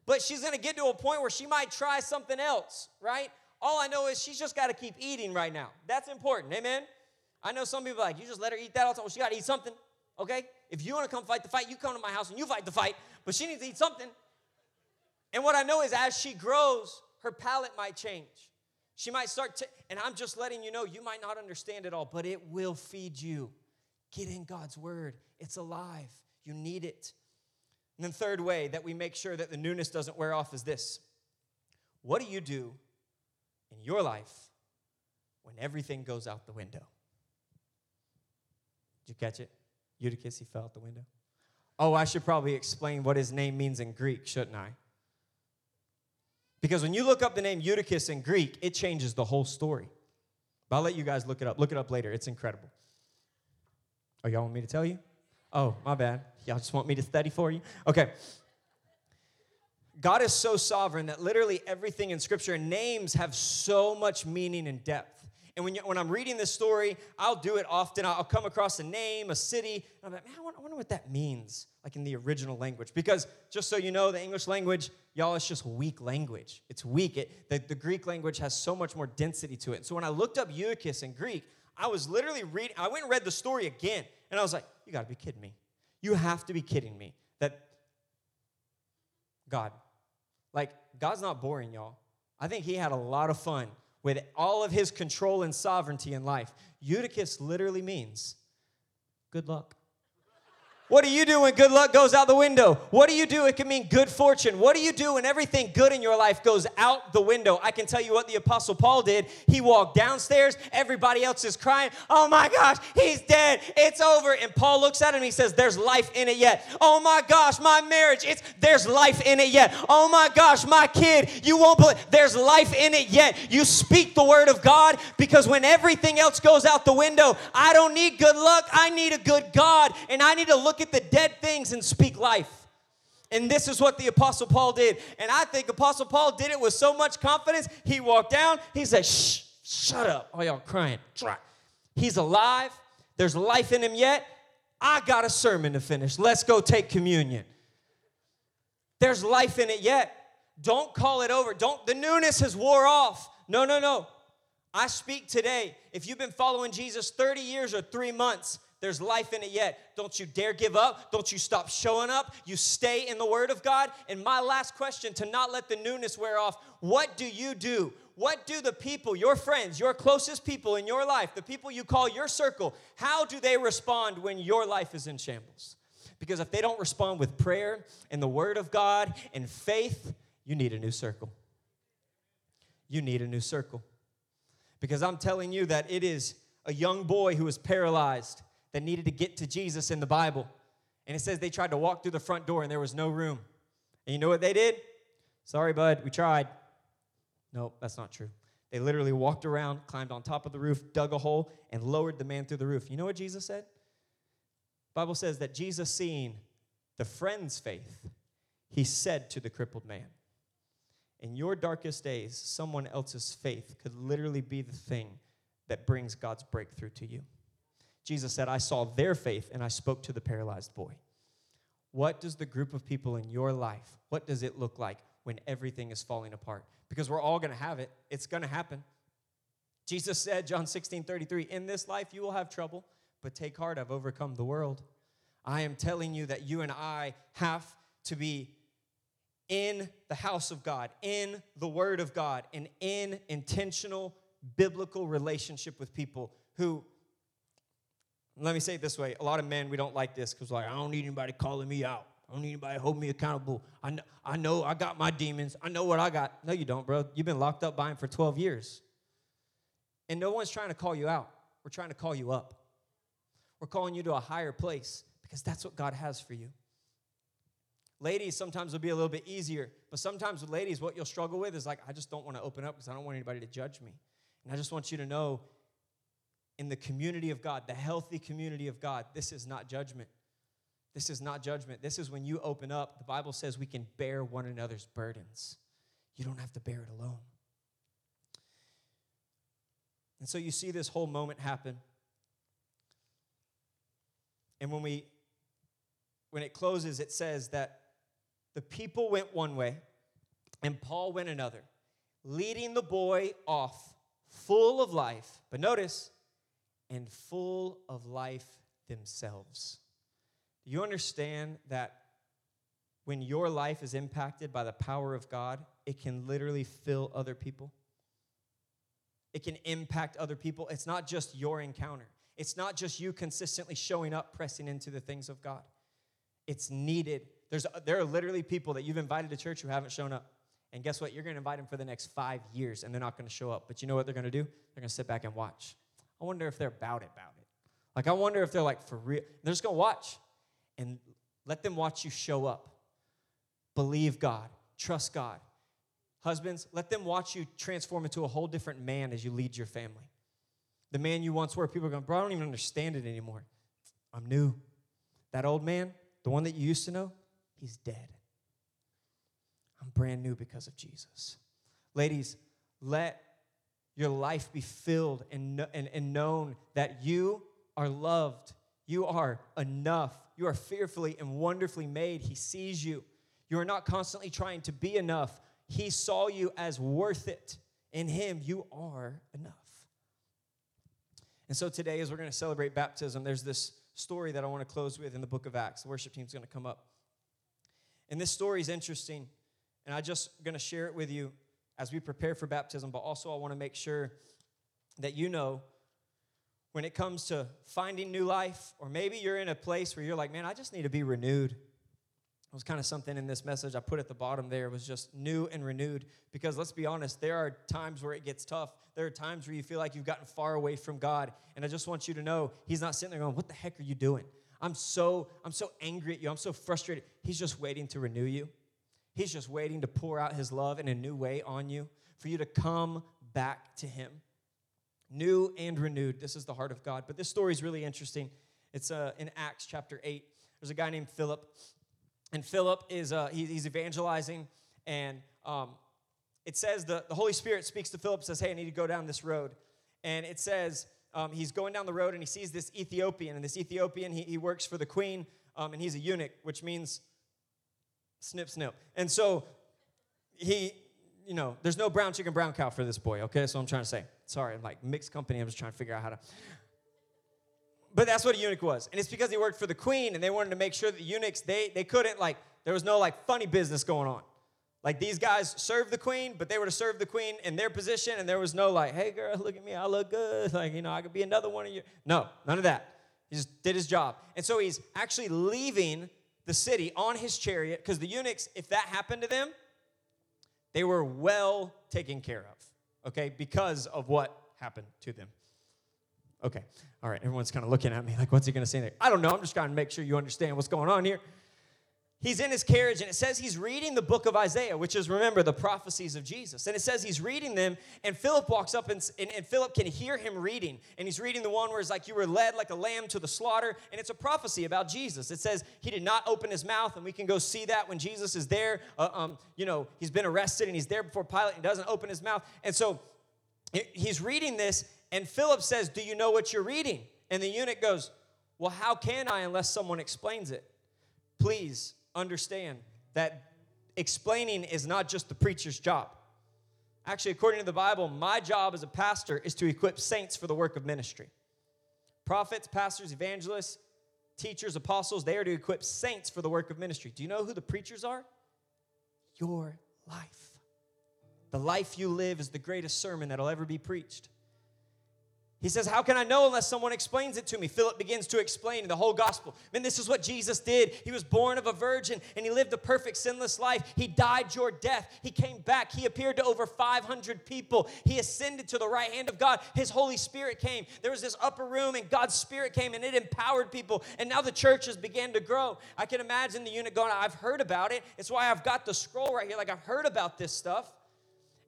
But she's gonna get to a point where she might try something else, right? All I know is she's just gotta keep eating right now. That's important, amen? I know some people like, you just let her eat that all the time. Well, she gotta eat something, okay? If you wanna come fight the fight, you come to my house and you fight the fight, but she needs to eat something. And what I know is as she grows, her palate might change. She might start to, and I'm just letting you know, you might not understand it all, but it will feed you. Get in God's word, it's alive. You need it. And then, third way that we make sure that the newness doesn't wear off is this What do you do in your life when everything goes out the window? Did you catch it? Eutychus, he fell out the window. Oh, I should probably explain what his name means in Greek, shouldn't I? Because when you look up the name Eutychus in Greek, it changes the whole story. But I'll let you guys look it up. Look it up later. It's incredible. Oh, y'all want me to tell you? Oh, my bad. Y'all just want me to study for you? Okay. God is so sovereign that literally everything in Scripture, names have so much meaning and depth. And when, you, when I'm reading this story, I'll do it often. I'll come across a name, a city, and I'm like, man, I wonder, what that means, like in the original language. Because just so you know, the English language, y'all, it's just weak language. It's weak. It, the, the Greek language has so much more density to it. So when I looked up Eutychus in Greek, I was literally reading, I went and read the story again, and I was like, you gotta be kidding me. You have to be kidding me that God, like, God's not boring, y'all. I think he had a lot of fun with all of his control and sovereignty in life. Eutychus literally means good luck. What do you do when good luck goes out the window? What do you do? It can mean good fortune. What do you do when everything good in your life goes out the window? I can tell you what the Apostle Paul did. He walked downstairs, everybody else is crying. Oh my gosh, he's dead. It's over. And Paul looks at him he says, There's life in it yet. Oh my gosh, my marriage, it's there's life in it yet. Oh my gosh, my kid, you won't believe there's life in it yet. You speak the word of God because when everything else goes out the window, I don't need good luck. I need a good God. And I need to look at the dead things and speak life. And this is what the Apostle Paul did. And I think Apostle Paul did it with so much confidence. He walked down, he said, Shh, shut up. Oh, y'all crying. He's alive. There's life in him yet. I got a sermon to finish. Let's go take communion. There's life in it yet. Don't call it over. Don't the newness has wore off. No, no, no. I speak today. If you've been following Jesus 30 years or 3 months, there's life in it yet. Don't you dare give up. Don't you stop showing up. You stay in the Word of God. And my last question to not let the newness wear off what do you do? What do the people, your friends, your closest people in your life, the people you call your circle, how do they respond when your life is in shambles? Because if they don't respond with prayer and the Word of God and faith, you need a new circle. You need a new circle. Because I'm telling you that it is a young boy who is paralyzed that needed to get to Jesus in the Bible. And it says they tried to walk through the front door and there was no room. And you know what they did? Sorry, bud, we tried. Nope, that's not true. They literally walked around, climbed on top of the roof, dug a hole, and lowered the man through the roof. You know what Jesus said? Bible says that Jesus seeing the friend's faith, he said to the crippled man, in your darkest days, someone else's faith could literally be the thing that brings God's breakthrough to you. Jesus said, I saw their faith and I spoke to the paralyzed boy. What does the group of people in your life, what does it look like when everything is falling apart? Because we're all going to have it. It's going to happen. Jesus said, John 16, 33, in this life you will have trouble, but take heart, I've overcome the world. I am telling you that you and I have to be in the house of God, in the Word of God, and in intentional biblical relationship with people who, let me say it this way a lot of men, we don't like this because, like, I don't need anybody calling me out. I don't need anybody holding me accountable. I know, I know I got my demons. I know what I got. No, you don't, bro. You've been locked up by him for 12 years. And no one's trying to call you out. We're trying to call you up. We're calling you to a higher place because that's what God has for you. Ladies, sometimes will be a little bit easier, but sometimes with ladies, what you'll struggle with is like, I just don't want to open up because I don't want anybody to judge me. And I just want you to know in the community of God, the healthy community of God, this is not judgment. This is not judgment. This is when you open up. The Bible says we can bear one another's burdens. You don't have to bear it alone. And so you see this whole moment happen. And when we when it closes, it says that the people went one way and Paul went another, leading the boy off full of life. But notice, and full of life themselves. Do you understand that when your life is impacted by the power of God, it can literally fill other people? It can impact other people. It's not just your encounter, it's not just you consistently showing up, pressing into the things of God. It's needed. There's, there are literally people that you've invited to church who haven't shown up. And guess what? You're going to invite them for the next five years and they're not going to show up. But you know what they're going to do? They're going to sit back and watch. I wonder if they're about it, about it. Like, I wonder if they're like, for real. They're just going to watch and let them watch you show up. Believe God, trust God. Husbands, let them watch you transform into a whole different man as you lead your family. The man you once were, people are going, bro, I don't even understand it anymore. I'm new. That old man, the one that you used to know, he's dead. I'm brand new because of Jesus. Ladies, let your life be filled and, and, and known that you are loved. You are enough. You are fearfully and wonderfully made. He sees you. You are not constantly trying to be enough. He saw you as worth it. In Him, you are enough. And so today, as we're going to celebrate baptism, there's this story that I want to close with in the book of Acts. The worship team's going to come up. And this story is interesting, and I'm just going to share it with you as we prepare for baptism, but also I want to make sure that you know when it comes to finding new life, or maybe you're in a place where you're like, man, I just need to be renewed. It was kind of something in this message I put at the bottom there was just new and renewed. Because let's be honest, there are times where it gets tough. There are times where you feel like you've gotten far away from God. And I just want you to know He's not sitting there going, What the heck are you doing? I'm so, I'm so angry at you. I'm so frustrated. He's just waiting to renew you. He's just waiting to pour out his love in a new way on you for you to come back to him. New and renewed. This is the heart of God. But this story is really interesting. It's uh, in Acts chapter 8. There's a guy named Philip. And Philip is uh, he, he's evangelizing. And um, it says the, the Holy Spirit speaks to Philip, says, Hey, I need to go down this road. And it says, um, he's going down the road and he sees this Ethiopian. And this Ethiopian, he, he works for the queen, um, and he's a eunuch, which means snip, snip. And so he, you know, there's no brown chicken, brown cow for this boy, okay? So I'm trying to say. Sorry, I'm like mixed company. I'm just trying to figure out how to. But that's what a eunuch was. And it's because he worked for the queen and they wanted to make sure that eunuchs, they, they couldn't, like, there was no, like, funny business going on. Like, these guys served the queen, but they were to serve the queen in their position and there was no, like, hey, girl, look at me. I look good. Like, you know, I could be another one of you. No, none of that. He just did his job. And so he's actually leaving the city on his chariot because the eunuchs, if that happened to them, they were well taken care of, okay, because of what happened to them. Okay, all right, everyone's kind of looking at me like, what's he gonna say there? I don't know, I'm just trying to make sure you understand what's going on here he's in his carriage and it says he's reading the book of Isaiah, which is, remember, the prophecies of Jesus. And it says he's reading them, and Philip walks up and, and, and, Philip can hear him reading. And he's reading the one where it's like, You were led like a lamb to the slaughter. And it's a prophecy about Jesus. It says he did not open his mouth, and we can go see that when Jesus is there. Uh, um, you know, he's been arrested and he's there before Pilate and doesn't open his mouth. And so he's reading this, and Philip says, Do you know what you're reading? And the eunuch goes, Well, how can I unless someone explains it? Please understand that explaining is not just the preacher's job. Actually, according to the Bible, my job as a pastor is to equip saints for the work of ministry. Prophets, pastors, evangelists, teachers, apostles, they are to equip saints for the work of ministry. Do you know who the preachers are? your life. The life you live is the greatest sermon that'll ever be preached. He says, How can I know unless someone explains it to me? Philip begins to explain the whole gospel. Man, this is what Jesus did. He was born of a virgin and he lived a perfect, sinless life. He died your death. He came back. He appeared to over 500 people. He ascended to the right hand of God. His Holy Spirit came. There was this upper room and God's Spirit came and it empowered people. And now the churches began to grow. I can imagine the eunuch going, I've heard about it. It's why I've got the scroll right here. Like, I've heard about this stuff.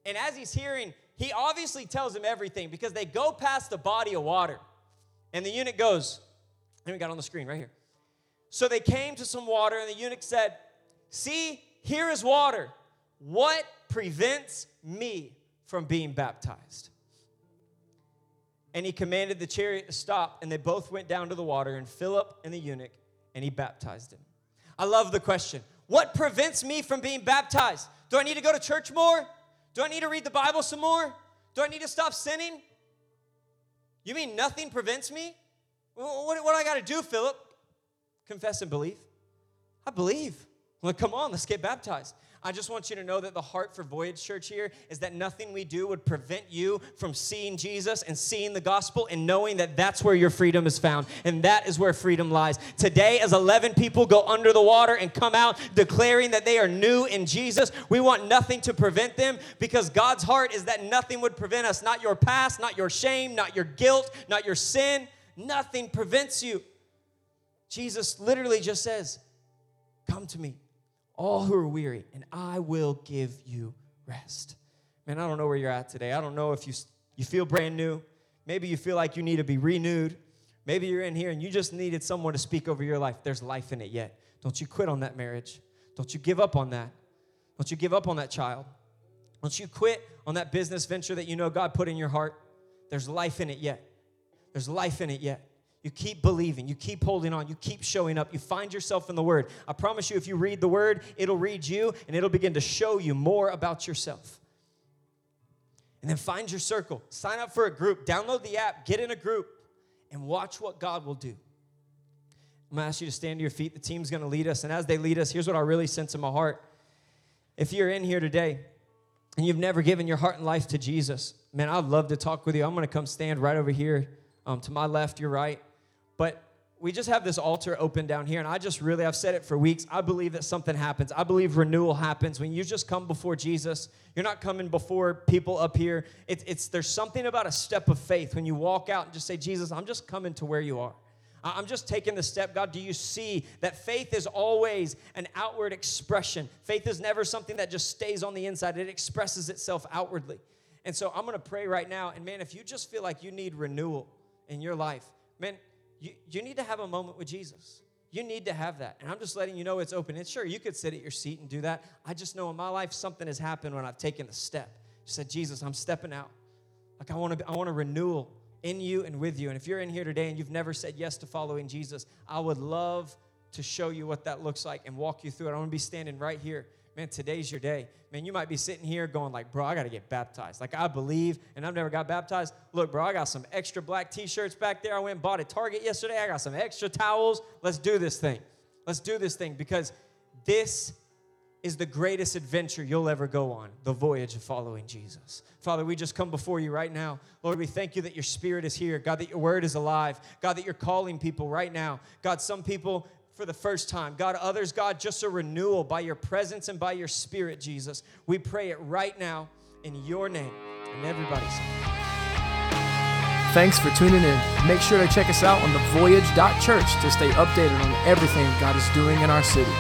And as he's hearing, he obviously tells him everything because they go past the body of water. And the eunuch goes, and we got on the screen right here. So they came to some water, and the eunuch said, See, here is water. What prevents me from being baptized? And he commanded the chariot to stop, and they both went down to the water, and Philip and the eunuch, and he baptized him. I love the question What prevents me from being baptized? Do I need to go to church more? Do I need to read the Bible some more? Do I need to stop sinning? You mean nothing prevents me? What, what do I got to do, Philip? Confess and believe. I believe. Well, come on, let's get baptized. I just want you to know that the heart for Voyage Church here is that nothing we do would prevent you from seeing Jesus and seeing the gospel and knowing that that's where your freedom is found and that is where freedom lies. Today, as 11 people go under the water and come out declaring that they are new in Jesus, we want nothing to prevent them because God's heart is that nothing would prevent us. Not your past, not your shame, not your guilt, not your sin. Nothing prevents you. Jesus literally just says, Come to me all who are weary, and I will give you rest. Man, I don't know where you're at today. I don't know if you, you feel brand new. Maybe you feel like you need to be renewed. Maybe you're in here and you just needed someone to speak over your life. There's life in it yet. Don't you quit on that marriage. Don't you give up on that. Don't you give up on that child. Don't you quit on that business venture that you know God put in your heart. There's life in it yet. There's life in it yet. You keep believing, you keep holding on, you keep showing up, you find yourself in the Word. I promise you, if you read the Word, it'll read you and it'll begin to show you more about yourself. And then find your circle, sign up for a group, download the app, get in a group, and watch what God will do. I'm gonna ask you to stand to your feet. The team's gonna lead us. And as they lead us, here's what I really sense in my heart. If you're in here today and you've never given your heart and life to Jesus, man, I'd love to talk with you. I'm gonna come stand right over here um, to my left, your right. But we just have this altar open down here, and I just really, I've said it for weeks. I believe that something happens. I believe renewal happens when you just come before Jesus. You're not coming before people up here. It's, it's there's something about a step of faith when you walk out and just say, Jesus, I'm just coming to where you are. I'm just taking the step. God, do you see that faith is always an outward expression? Faith is never something that just stays on the inside, it expresses itself outwardly. And so I'm going to pray right now. And man, if you just feel like you need renewal in your life, man, you, you need to have a moment with Jesus. You need to have that. And I'm just letting you know it's open. And sure, you could sit at your seat and do that. I just know in my life something has happened when I've taken the step. You said, Jesus, I'm stepping out. Like I want to I want a renewal in you and with you. And if you're in here today and you've never said yes to following Jesus, I would love to show you what that looks like and walk you through it. I want to be standing right here man, today's your day. Man, you might be sitting here going like, bro, I got to get baptized. Like I believe, and I've never got baptized. Look, bro, I got some extra black t-shirts back there. I went and bought at Target yesterday. I got some extra towels. Let's do this thing. Let's do this thing because this is the greatest adventure you'll ever go on the voyage of following Jesus. Father, we just come before you right now. Lord, we thank you that your spirit is here. God, that your word is alive. God, that you're calling people right now. God, some people for the first time. God, others, God, just a renewal by your presence and by your spirit, Jesus. We pray it right now in your name. And everybody's. Thanks for tuning in. Make sure to check us out on thevoyage.church to stay updated on everything God is doing in our city.